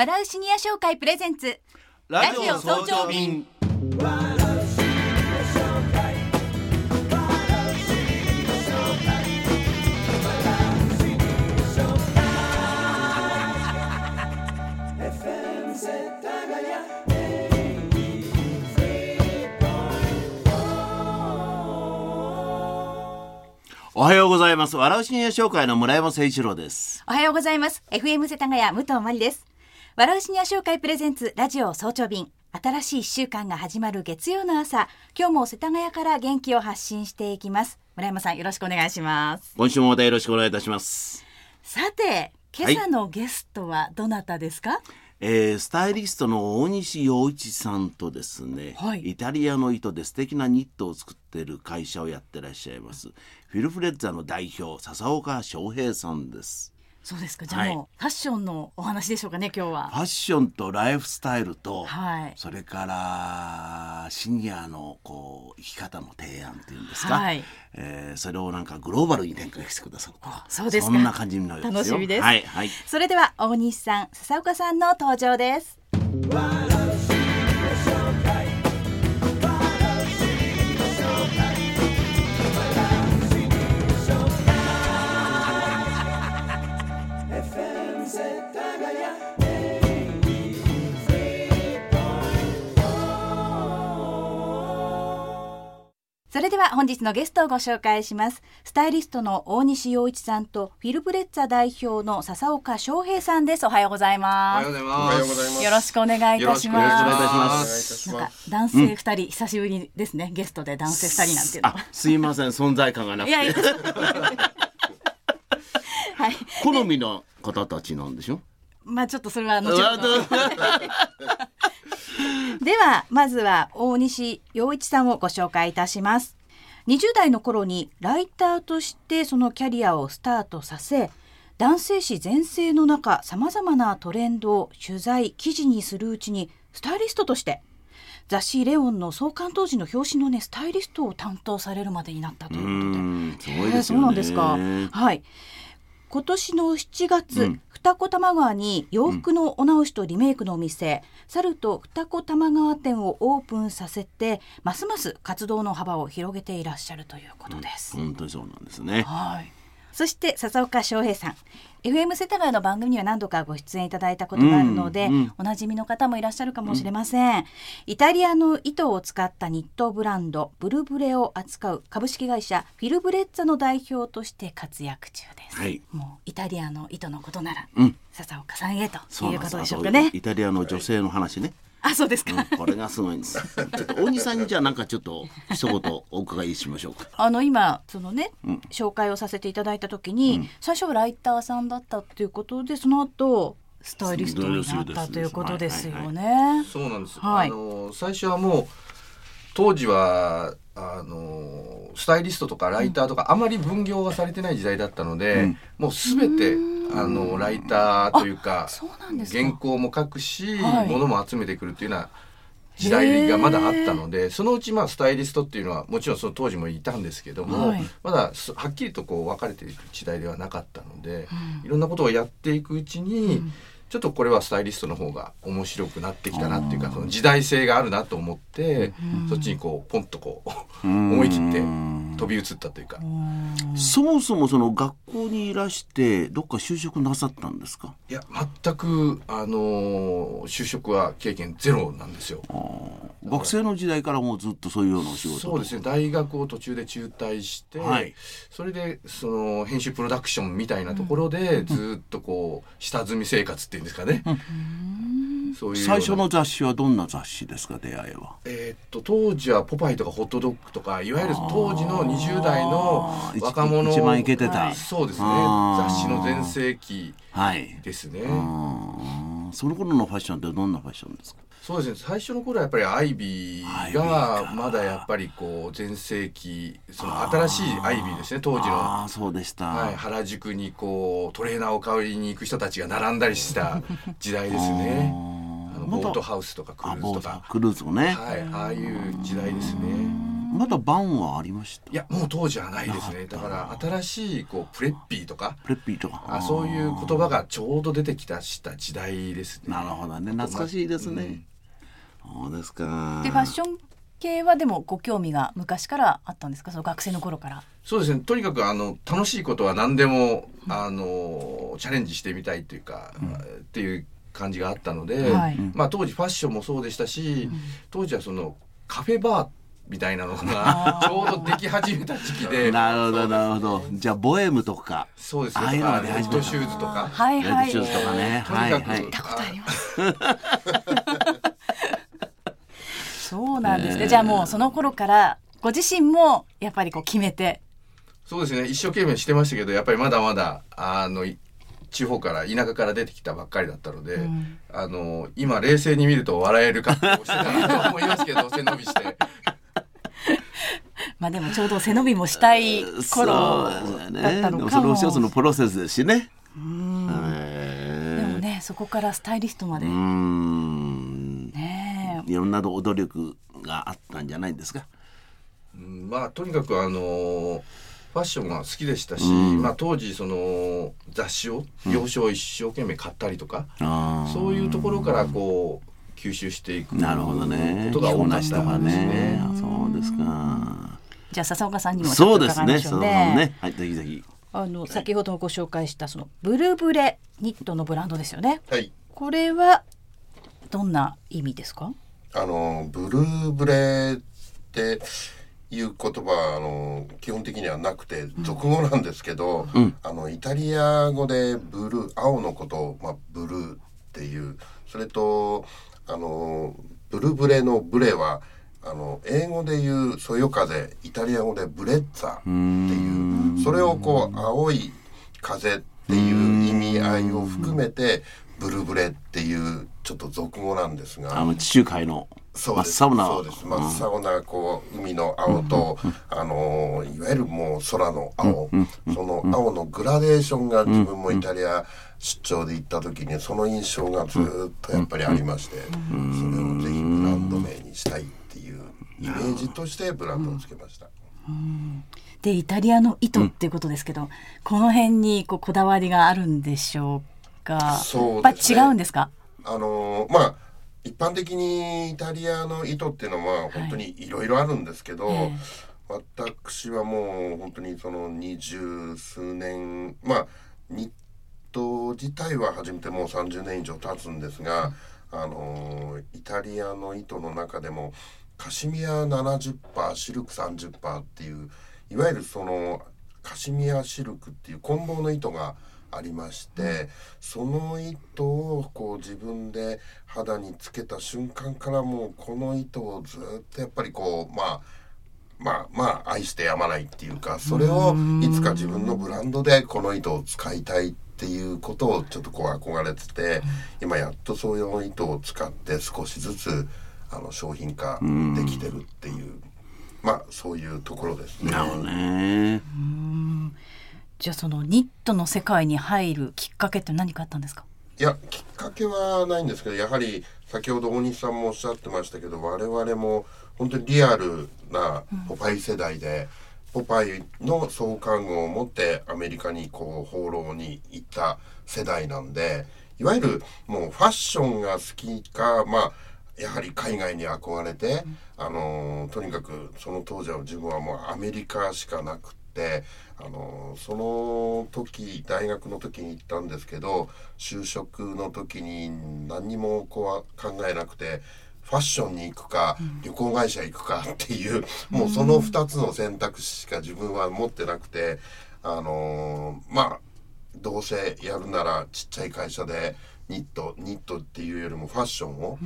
笑うシニア商会プレゼンツ。ラジオ早朝便。おはようございます。笑うシニア商会の村山誠一郎です。おはようございます。FM 世田谷武藤真理です笑うシニア商会プレゼンツラジオ早朝便。新しい一週間が始まる月曜の朝。今日も世田谷から元気を発信していきます。村山さんよろしくお願いします。今週もまたよろしくお願いいたします。さて今朝のゲストはどなたですか、えースタイリストの大西洋一さんとですね、はい。イタリアの糸で素敵なニットを作っている会社をやってらっしゃいます。フィルフレッツァの代表笹岡翔平さんですそうですか。じゃあもう、はいファッションのお話でしょうかね今日は。ファッションとライフスタイルと、はい。それからシニアのこう生き方の提案っていうんですか、はい。えーそれをなんかグローバルに展開してくださるそうですか。そんな感じになる楽しみです。はいはい。それでは大西さん笹岡さんの登場ですれでは本日のゲストをご紹介します。スタイリストの大西洋一さんとフィルブレッツァ代表の笹岡翔平さんです。おはようございおます。はようございます。よろしくお願いいたしよろしくお願いいたしまます。す。なんか男性二人、久しぶりですねゲストで男性二人なんていうのあすいません存在感がなくて。はい。好みの方たちなんでしょ？まあちょっとそれは後ほど。ではまずは大西洋一さんをご紹介いたします20代の頃にライターとしてそのキャリアをスタートさせ男性誌全盛の中さまざまなトレンドを取材記事にするうちにスタイリストとして雑誌「レオン」の創刊当時の表紙のねスタイリストを担当されるまでになったということで。ね。そうなんですか。はい。今年の7月、うん二子玉川に洋服のお直しとリメイクのお店、サルト二子玉川店をオープンさせてますます活動の幅を広げていらっしゃるということです、本当にそうなんですね。はい。そして笹岡翔平さん FM 世田谷の番組には何度かご出演いただいたことがあるので、うんうんおなじみの方もいらっしゃるかもしれません、イタリアの糸を使ったニットブランドブルブレを扱う株式会社フィルブレッツァの代表として活躍中です、はい。もうイタリアの糸のことなら、うん。笹岡さんへということでしょうかね。イタリアの女性の話ね、あそうですか、うんこれがすごいんです。ちょっと大西さんにじゃあなんかちょっと一言お伺いしましょうか。あの今そのね、うん。紹介をさせていただいた時に、最初はライターさんだったっていうことでその後スタイリストになったということですよね。そうなんです。はい。あの最初はもう当時はあのスタイリストとかライターとかあまり分業がされてない時代だったので、うん。もうすべてあのライターというか原稿も書くし、はい。物も集めてくるっていうような時代がまだあったのでそのうちまあスタイリストっていうのはもちろんその当時もいたんですけども、はい。まだすはっきりとこう分かれていく時代ではなかったので、いろんなことをやっていくうちに、ちょっとこれはスタイリストの方が面白くなってきたなっていうかその時代性があるなと思って、そっちにこうポンとこう思い切って飛び移ったというか。そもそもその学校にいらしてどっか就職なさったんですか？いや全くあのー就職は経験ゼロなんですよ。学生の時代からもうずっとそういうようなお仕事そうですね。大学を途中で中退して、はい。それでその編集プロダクションみたいなところでずっとこう下積み生活っていうんですかね、そういうような。最初の雑誌はどんな雑誌ですか出会いは？えーっと当時は「ポパイ」とか「ホットドッグ」とかいわゆる当時の20代の若者一一番イケてた。はい。そうですね。雑誌の全盛期はいですね。うんその頃のファッションってどんなファッションですか？そうですね。最初の頃はやっぱりアイビーーがか。まだやっぱりこう全盛期その新しいアイビーですね当時の。そうでした、はい、原宿にこうトレーナーを買いに行く人たちが並んだりした 時代ですね。あのボートハウスとかクルーズとか、クルーズもね、はい、ああいう時代ですね。まだバンはありました？いやもう当時はないですね。だから新しいこうプレッピーとか。プレッピーとか。あそういう言葉がちょうど出てきたした時代ですね。なるほどね。懐かしいですね、うんそうですか。でファッション系はでもご興味が昔からあったんですか？その学生の頃から。そうですね。とにかくあの楽しいことは何でもあのチャレンジしてみたいというか、っていう感じがあったので、はい。まあ、当時ファッションもそうでしたし、当時はそのカフェバーみたいなのが ちょうどでき始めた時期で。なるほどなるほど。じゃあボエムとかそうですねああいうのが出レ始めた。ッドシューズとか。はいはい。レッドシューズとかね。とにかく、はい。はい行ったことあります。そうなんですね。じゃあもうその頃からご自身もやっぱりこう決めて。そうですね。一生懸命してましたけどやっぱりまだまだあのい地方から田舎から出てきたばっかりだったので、ん。あの今冷静に見ると笑える格好をしてたなと思いますけど背伸びして。まあでもちょうど背伸びもしたい頃だったのかも。それも一つのプロセスですしね。うん。へでもねそこからスタイリストまでいろんな努力があったんじゃないですか？うんまあとにかくあのファッションが好きでしたし、うん。まあ、当時その雑誌を洋書を一生懸命買ったりとか、あー。そういうところからこう吸収していくなるほどね。ことが多かったね。そうですか。じゃあ笹岡さんにもそうですねそうですねね。はいぜひぜひ。あの先ほどご紹介したそのブルブレニットのブランドですよね。はい。これはどんな意味ですか？あのブルーブレっていう言葉はあの基本的にはなくて俗語なんですけど、うん。あのイタリア語でブルー青のことを、まあ、ブルーっていうそれとあのブルブレのブレはあの英語で言うそよ風イタリア語でブレッツァっていうそれをこう青い風っていう意味合いを含めてブルブレっていうちょっと俗語なんですが。あの地中海の真っそうです。青な。そうです。真っ青なこう海の青と、あのいわゆるもう空の青、その青のグラデーションが自分もイタリア出張で行った時にその印象がずっとやっぱりありまして、それをぜひブランド名にしたいっていうイメージとしてブランドをつけました。でイタリアの糸っていうことですけど、この辺にこうこだわりがあるんでしょうか？そうですね。やっぱ違うんですか？あのーまあ一般的にイタリアの糸っていうのは本当にい。ろいろあるんですけど、え私はもう本当にその二十数年まあニット自体は始めてもう30年以上経つんですが、あのーイタリアの糸の中でもカシミヤ70%シルク30%っていういわゆるそのカシミヤシルクっていう棍棒の糸がありまして、その糸をこう自分で肌につけた瞬間からもうこの糸をずっとやっぱりこうまあまあまあ愛してやまないっていうかそれをいつか自分のブランドでこの糸を使いたいっていうことをちょっとこう憧れてて今やっとそういう糸を使って少しずつあの商品化できてるっていうまあそういうところですね。じゃあそのニットの世界に入るきっかけって何かあったんですか？いやきっかけはないんですけどやはり先ほど大西さんもおっしゃってましたけど我々も本当にリアルなポパイ世代で、ポパイの創刊号を持ってアメリカにこう放浪に行った世代なんでいわゆるもうファッションが好きかまあやはり海外に憧れて、あのとにかくその当時は自分はもうアメリカしかなくあのその時大学の時に行ったんですけど就職の時に何にもこう考えなくてファッションに行くか旅行会社行くか っていう、もうその2つの選択肢しか自分は持ってなくてあのまあどうせやるならちっちゃい会社でニットニットっていうよりもファッションを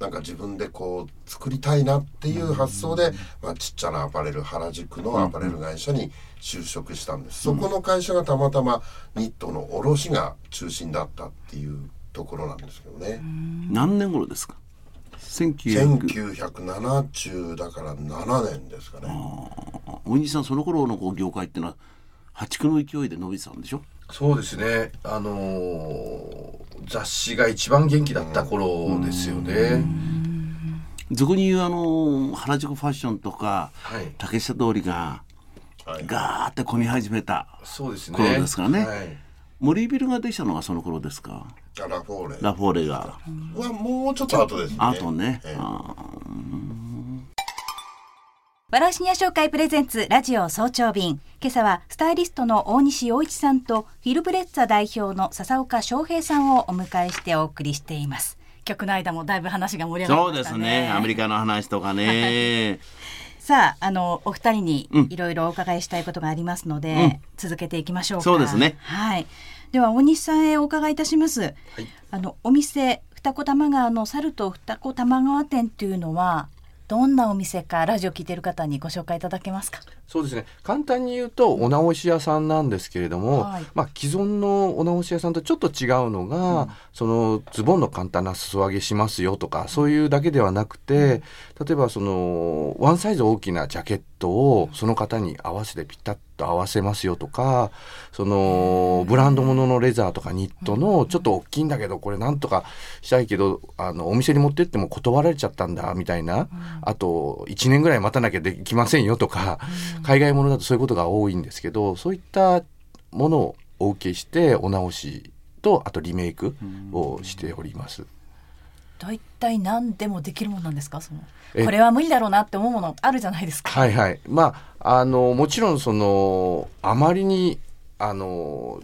なんか自分でこう作りたいなっていう発想で、まあ、ちっちゃなアパレル原宿のアパレル会社に就職したんです、そこの会社がたまたまニットの卸が中心だったっていうところなんですけどね、何年頃ですか？1900 1970だから7年ですかね。お兄さんその頃のこう業界ってのは破竹の勢いで伸びてたんでしょ？そうですね。あのー雑誌が一番元気だった頃ですよね。俗に言うあの原宿ファッションとか、はい。竹下通りがはい。ガーって混み始めたそうですね。頃ですからね。はい。森ビルができたのがその頃ですか？ラフォーレ。ラフォーレが。はもうちょっと後ですね。あとね、ええあバラシニア商会プレゼンツラジオ早朝便。今朝はスタイリストの大西洋一さんとフィルブレッツァ代表の笹岡翔平さんをお迎えしてお送りしています。曲の間もだいぶ話が盛り上がそうでりましたねすね。アメリカの話とかね。さああのお二人にうん。いろいろお伺いしたいことがありますので、うん。続けていきましょうか。そうですね。はい。では大西さんへお伺いいたします、はい。あのお店二子玉川の猿と二子玉川店っていうのはどんなお店かラジオ聞いてる方にご紹介いただけますか？そうですね。簡単に言うとお直し屋さんなんですけれども、はい。まあ、既存のお直し屋さんとちょっと違うのが、そのズボンの簡単な裾上げしますよとかそういうだけではなくて例えばそのワンサイズ大きなジャケットをその方に合わせてピタッと合わせますよとかそのブランド物のレザーとかニットのちょっと大きいんだけどこれなんとかしたいけどあのお店に持ってっても断られちゃったんだみたいな、あと1年ぐらい待たなきゃできませんよとか、海外ものだとそういうことが多いんですけどそういったものをお受けしてお直しとあとリメイクをしております。大体何でもできるものなんですか？そのえこれは無理だろうなって思うものあるじゃないですか。はいはい。まあ、あの、もちろんその、あまりに、あの、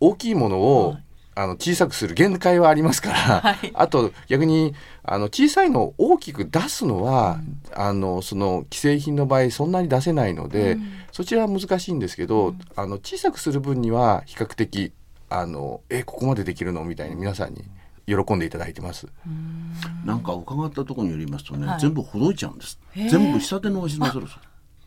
大きいものを、はい。あの小さくする限界はありますから、はい。あと逆にあの小さいのを大きく出すのは、あのその既製品の場合そんなに出せないので、そちらは難しいんですけど、あの小さくする分には比較的あのえここまでできるの？みたいに皆さんに喜んでいただいてます。なんか伺ったところによりますとね、はい。全部ほどいちゃうんです。全部下手のしなさる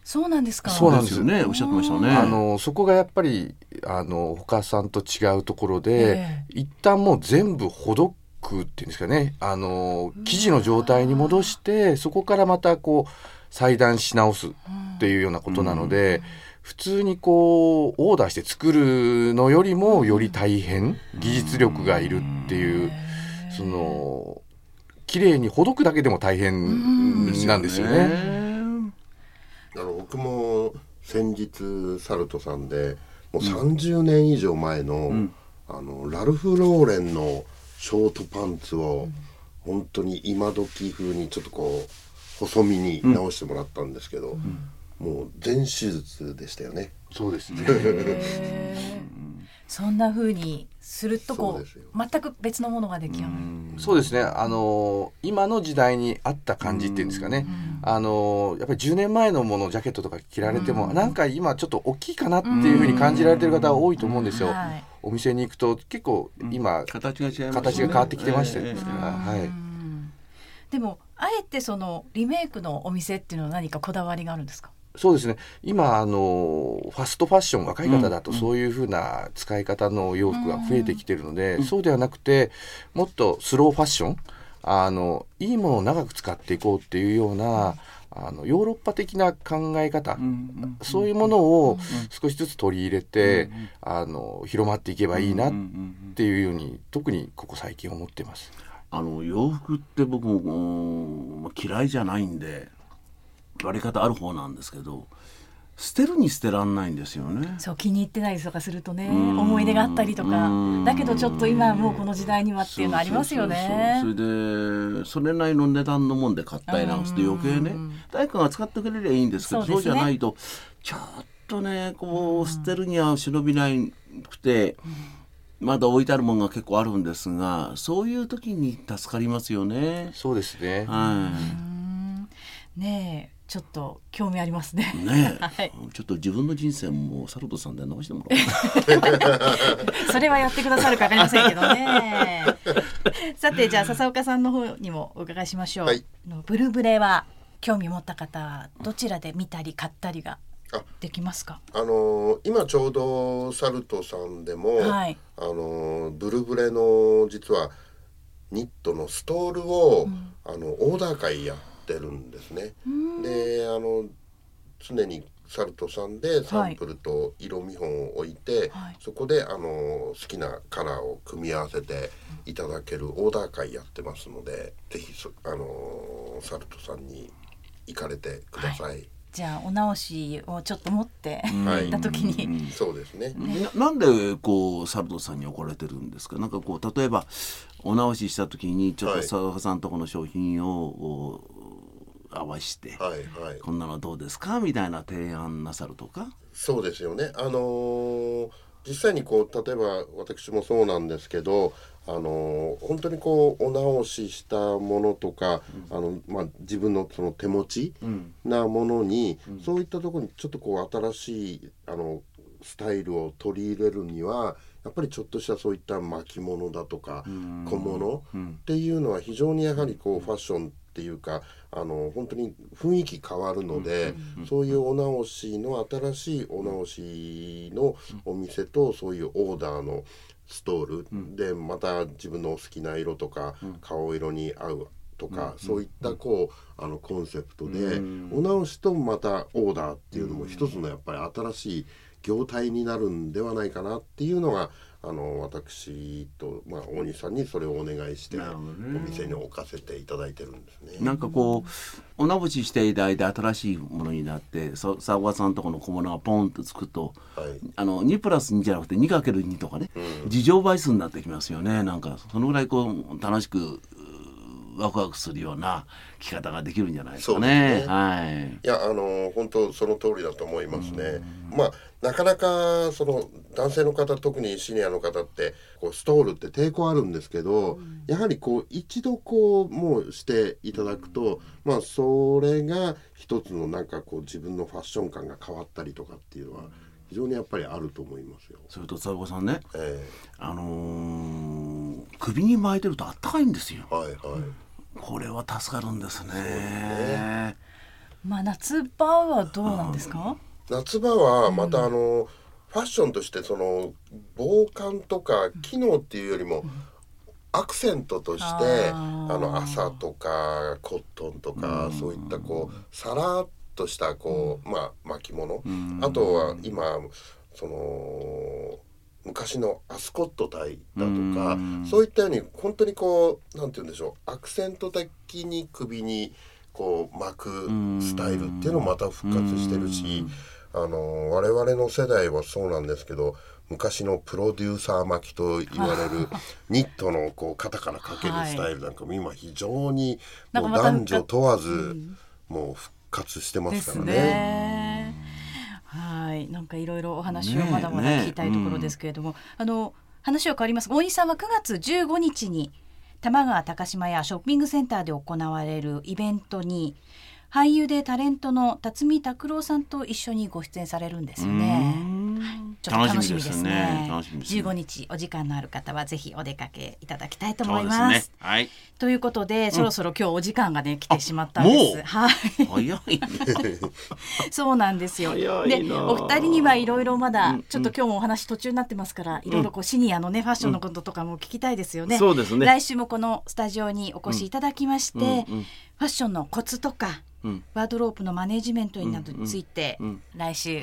そうなんですか。そうなんですよ。ねおっしゃってましたね。あのそこがやっぱりあの他さんと違うところで、え一旦もう全部ほどくっていうんですかね。あの生地の状態に戻してそこからまたこう裁断し直すっていうようなことなので、普通にこうオーダーして作るのよりもより大変技術力がいるっていうその綺麗にほどくだけでも大変なんですよね。あの僕も先日サルトさんでもう30年以上前の,、あのラルフ・ローレンのショートパンツを本当に今時風にちょっとこう細身に直してもらったんですけど、もう全手術でしたよね。そうですね。そんな風にするとこう全く別のものが出来上がる。そうですね。あの今の時代に合った感じっていうんですかね。あのやっぱり10年前のものジャケットとか着られても、なんか今ちょっと大きいかなっていうふうに感じられてる方は多いと思うんですよ。はいお店に行くと結構今、形が違いますね形が変わってきてましたええから、はい。でもあえてそのリメイクのお店っていうのは何かこだわりがあるんですか？そうですね。今あのファストファッション若い方だとそういうふうな使い方の洋服が増えてきてるので、そうではなくてもっとスローファッションあのいいものを長く使っていこうっていうようなあのヨーロッパ的な考え方、そういうものを少しずつ取り入れて、あの広まっていけばいいなっていうように特にここ最近思ってます。あの洋服って僕も嫌いじゃないん。で割り方ある方なんですけど捨てるに捨てらんないんですよね。そう気に入ってないとかするとねん思い出があったりとかうんだけどちょっと今もうこの時代にはっていうのありますよね。そうそうそうそれでそれなりの値段のもんで買ったりなんかして余計ね誰かが使ってくれりゃいいんですけどそうねじゃないとちょっとねこう捨てるには忍びなくて。まだ置いてあるものが結構あるんですがそういう時に助かりますよね。そうですね。はいねえちょっと興味ありますね。ねえ、はいちょっと自分の人生もサルトさんで直してもらおう それはやってくださるかわかりませんけどね。さてじゃあ笹岡さんの方にもお伺いしましょう。はいあのブルブレは興味持った方はどちらで見たり買ったりがあできますか？あのー今ちょうどサルトさんでも、はいあのーブルブレの実はニットのストールを、あのオーダー会やってるんですね。であの常にサルトさんでサンプルと色見本を置いて、はい。そこであの好きなカラーを組み合わせていただけるオーダー会やってますのでぜひそあのサルトさんに行かれてください。じゃあお直しをちょっと持ってはい。行った時に、そうですね。ななんでこうサルトさんに怒られてるんですか？なんかこう例えばお直しした時にちょっとはい。佐賀さんとこの商品をお合わして、はいはい。こんなのどうですか？みたいな提案なさるとか？そうですよね。あのー実際にこう例えば私もそうなんですけど、あのー本当にこうお直ししたものとか、あのまあ自分のその手持ちなものに、そういったところにちょっとこう新しいあのスタイルを取り入れるにはやっぱりちょっとしたそういった巻物だとか小物っていうのは非常にやはりこうファッションっていうかあの本当に雰囲気変わるので、そういうお直しの新しいお直しのお店とそういうオーダーのストール、でまた自分の好きな色とか、顔色に合うとか、そういったこうあのコンセプトで、お直しとまたオーダーっていうのも一つのやっぱり新しい業態になるんではないかなっていうのがあの私と、まあ、大西さんにそれをお願いして、お店に置かせていただいてるんですね。なんかこうお直ししていた間新しいものになってさ佐賀さんとこの小物がポンとつくとはい。あの2プラス2じゃなくて 2×2 とかね、事情倍数になってきますよね。なんかそのぐらいこう楽しくワクワクするような着方ができるんじゃないですかね。すね。はい。いやあの本当その通りだと思いますね。まあなかなかその男性の方特にシニアの方ってこうストールって抵抗あるんですけど、やはりこう一度こうもうしていただくと、まあそれが一つのなんかこう自分のファッション感が変わったりとかっていうのは非常にやっぱりあると思いますよ。それと佐賀さんね。えあのー首に巻いてるとあったかいんですよ。えはいはい。これは助かるんですね。まあ夏場はどうなんですか、夏場はまたあの、ファッションとしてその防寒とか機能っていうよりも、アクセントとしてあの朝とかコットンとかそういったこうさらっとしたこう、まあ巻物。あとは今その昔のアスコットタイだとかそういったように本当にこうなんて言うんでしょうアクセント的に首にこう巻くスタイルっていうのもまた復活してるしあの我々の世代はそうなんですけど昔のプロデューサー巻きと言われるニットのこう肩からかけるスタイルなんかも今非常にもう男女問わずもう復活してまですすからね。ね。はい、なんかいろいろお話をまだまだ聞きたいところですけれども、あの話は変わります。が大西さんは9月15日に多摩川高島屋ショッピングセンターで行われるイベントに俳優でタレントの辰巳拓郎さんと一緒にご出演されるんですよね。ちょっと楽しみですね。楽しみですね。15日お時間のある方はぜひお出かけいただきたいと思そいうます。ですね。はい。ということで、そろそろ今日お時間がね来てしまったんです。はい。早いね そうなんですよ。で、な。お二人にはいろいろまだ、ちょっと今日もお話途中になってますから、いろいろこうシニアのね、ファッションのこととかも聞きたいですよね。そうですね。来週もこのスタジオにお越しいただきまして、ファッションのコツとか、うんワードロープのマネジメントなどについて、来週、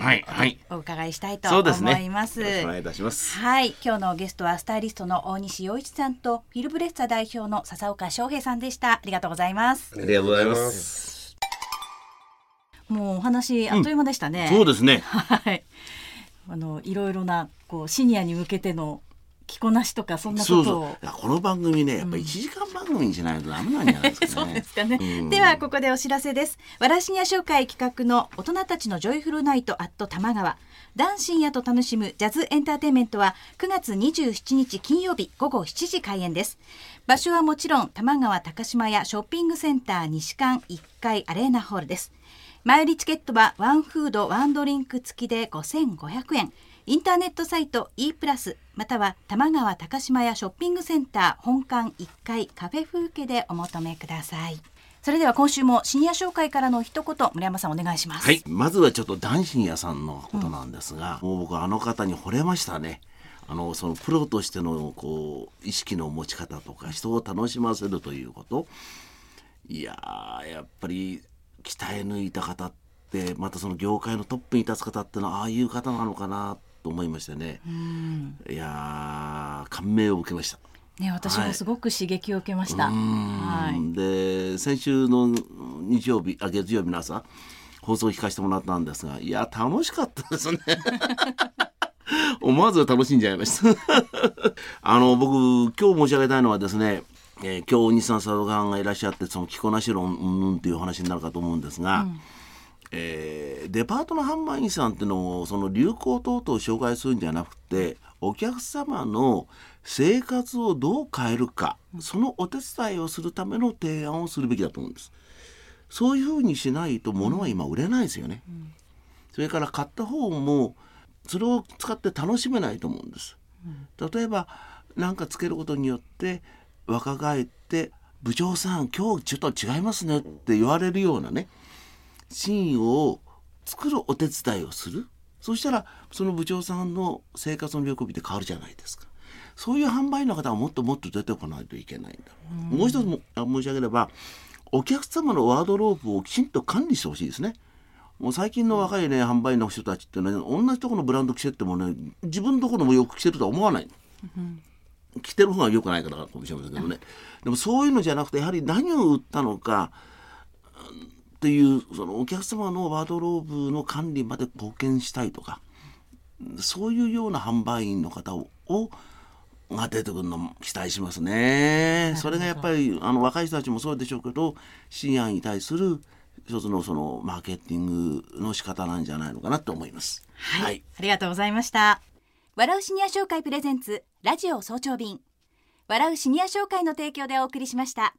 お伺いしたいと思います。お願いいたしますはい、今日のゲストはスタイリストの大西洋一さんとフィルブレッサ代表の笹岡翔平さんでした。ありがとうございます。ありがとうございますもうお話あっという間でしたね。そうですねはい。あのいろいろなこうシニアに向けての着こなしとかそんなこそうそうとを。いやこの番組ねやっぱり1時間番組にしないとダメなんじゃないですか そうねですかね、うん。ではここでお知らせです。わらしにや紹介企画の大人たちのジョイフルナイトアット玉川。男深夜と楽しむジャズエンターテインメントは9月27日金曜日午後7時開演です。場所はもちろん玉川高島屋ショッピングセンター西館1階アレーナホールです前売りチケットはワンフードワンドリンク付きで5500円。インターネットサイト e プラスまたは玉川高島屋ショッピングセンター本館1階カフェ風景でお求めください。それでは今週もシニア紹介からの一言村山さんお願いします。はい、まずはちょっと男子屋さんのことなんですが、もう僕あの方に惚れましたね。あのそのプロとしてのこう意識の持ち方とか人を楽しませるということ。いややっぱり鍛え抜いた方ってまたその業界のトップに立つ方ってのはああいう方なのかなと思いましてねいやー感銘を受けました。ね、私もすごく刺激を受けました。はい、で先週の日曜日あ月曜日の朝放送を聞かせてもらったんですがいや楽しかったですね。思わず楽しんじゃいましたあの僕今日申し上げたいのはですね、えー、今日日産佐渡さんがいらっしゃってその着こなし論うんっていう話になるかと思うんですが、うん、えー、デパートの販売員さんっていうのをその流行等々を紹介するんじゃなくてお客様の生活をどう変えるか、そのお手伝いをするための提案をするべきだと思うんです。そういうふうにしないと物は今売れないですよね。それから買った方もそれを使って楽しめないと思うんです。例えば何かつけることによって若返って部長さん今日ちょっと違いますねって言われるようなねシーンを作るお手伝いをするそしたらその部長さんの生活の喜びって変わるじゃないですか。そういう販売員の方はもっともっと出てこないといけないんだ。うもう一つも申し上げればお客様のワードロープをきちんと管理してほしいですね。もう最近の若いね販売員の人たちってね同じところのブランド着てってもね自分のところもよく着てるとは思わない。着てる方が良くないからかもしれませんけどね。でもそういうのじゃなくてやはり何を売ったのかっていうそのお客様のワードローブの管理まで貢献したいとかそういうような販売員の方をが出てくるの期待しますね。それがやっぱりあの若い人たちもそうでしょうけど深夜に対する一つのそのマーケティングの仕方なんじゃないのかなと思います。はい、はい、ありがとうございました。笑うシニア商会プレゼンツラジオ早朝便笑うシニア商会の提供でお送りしました。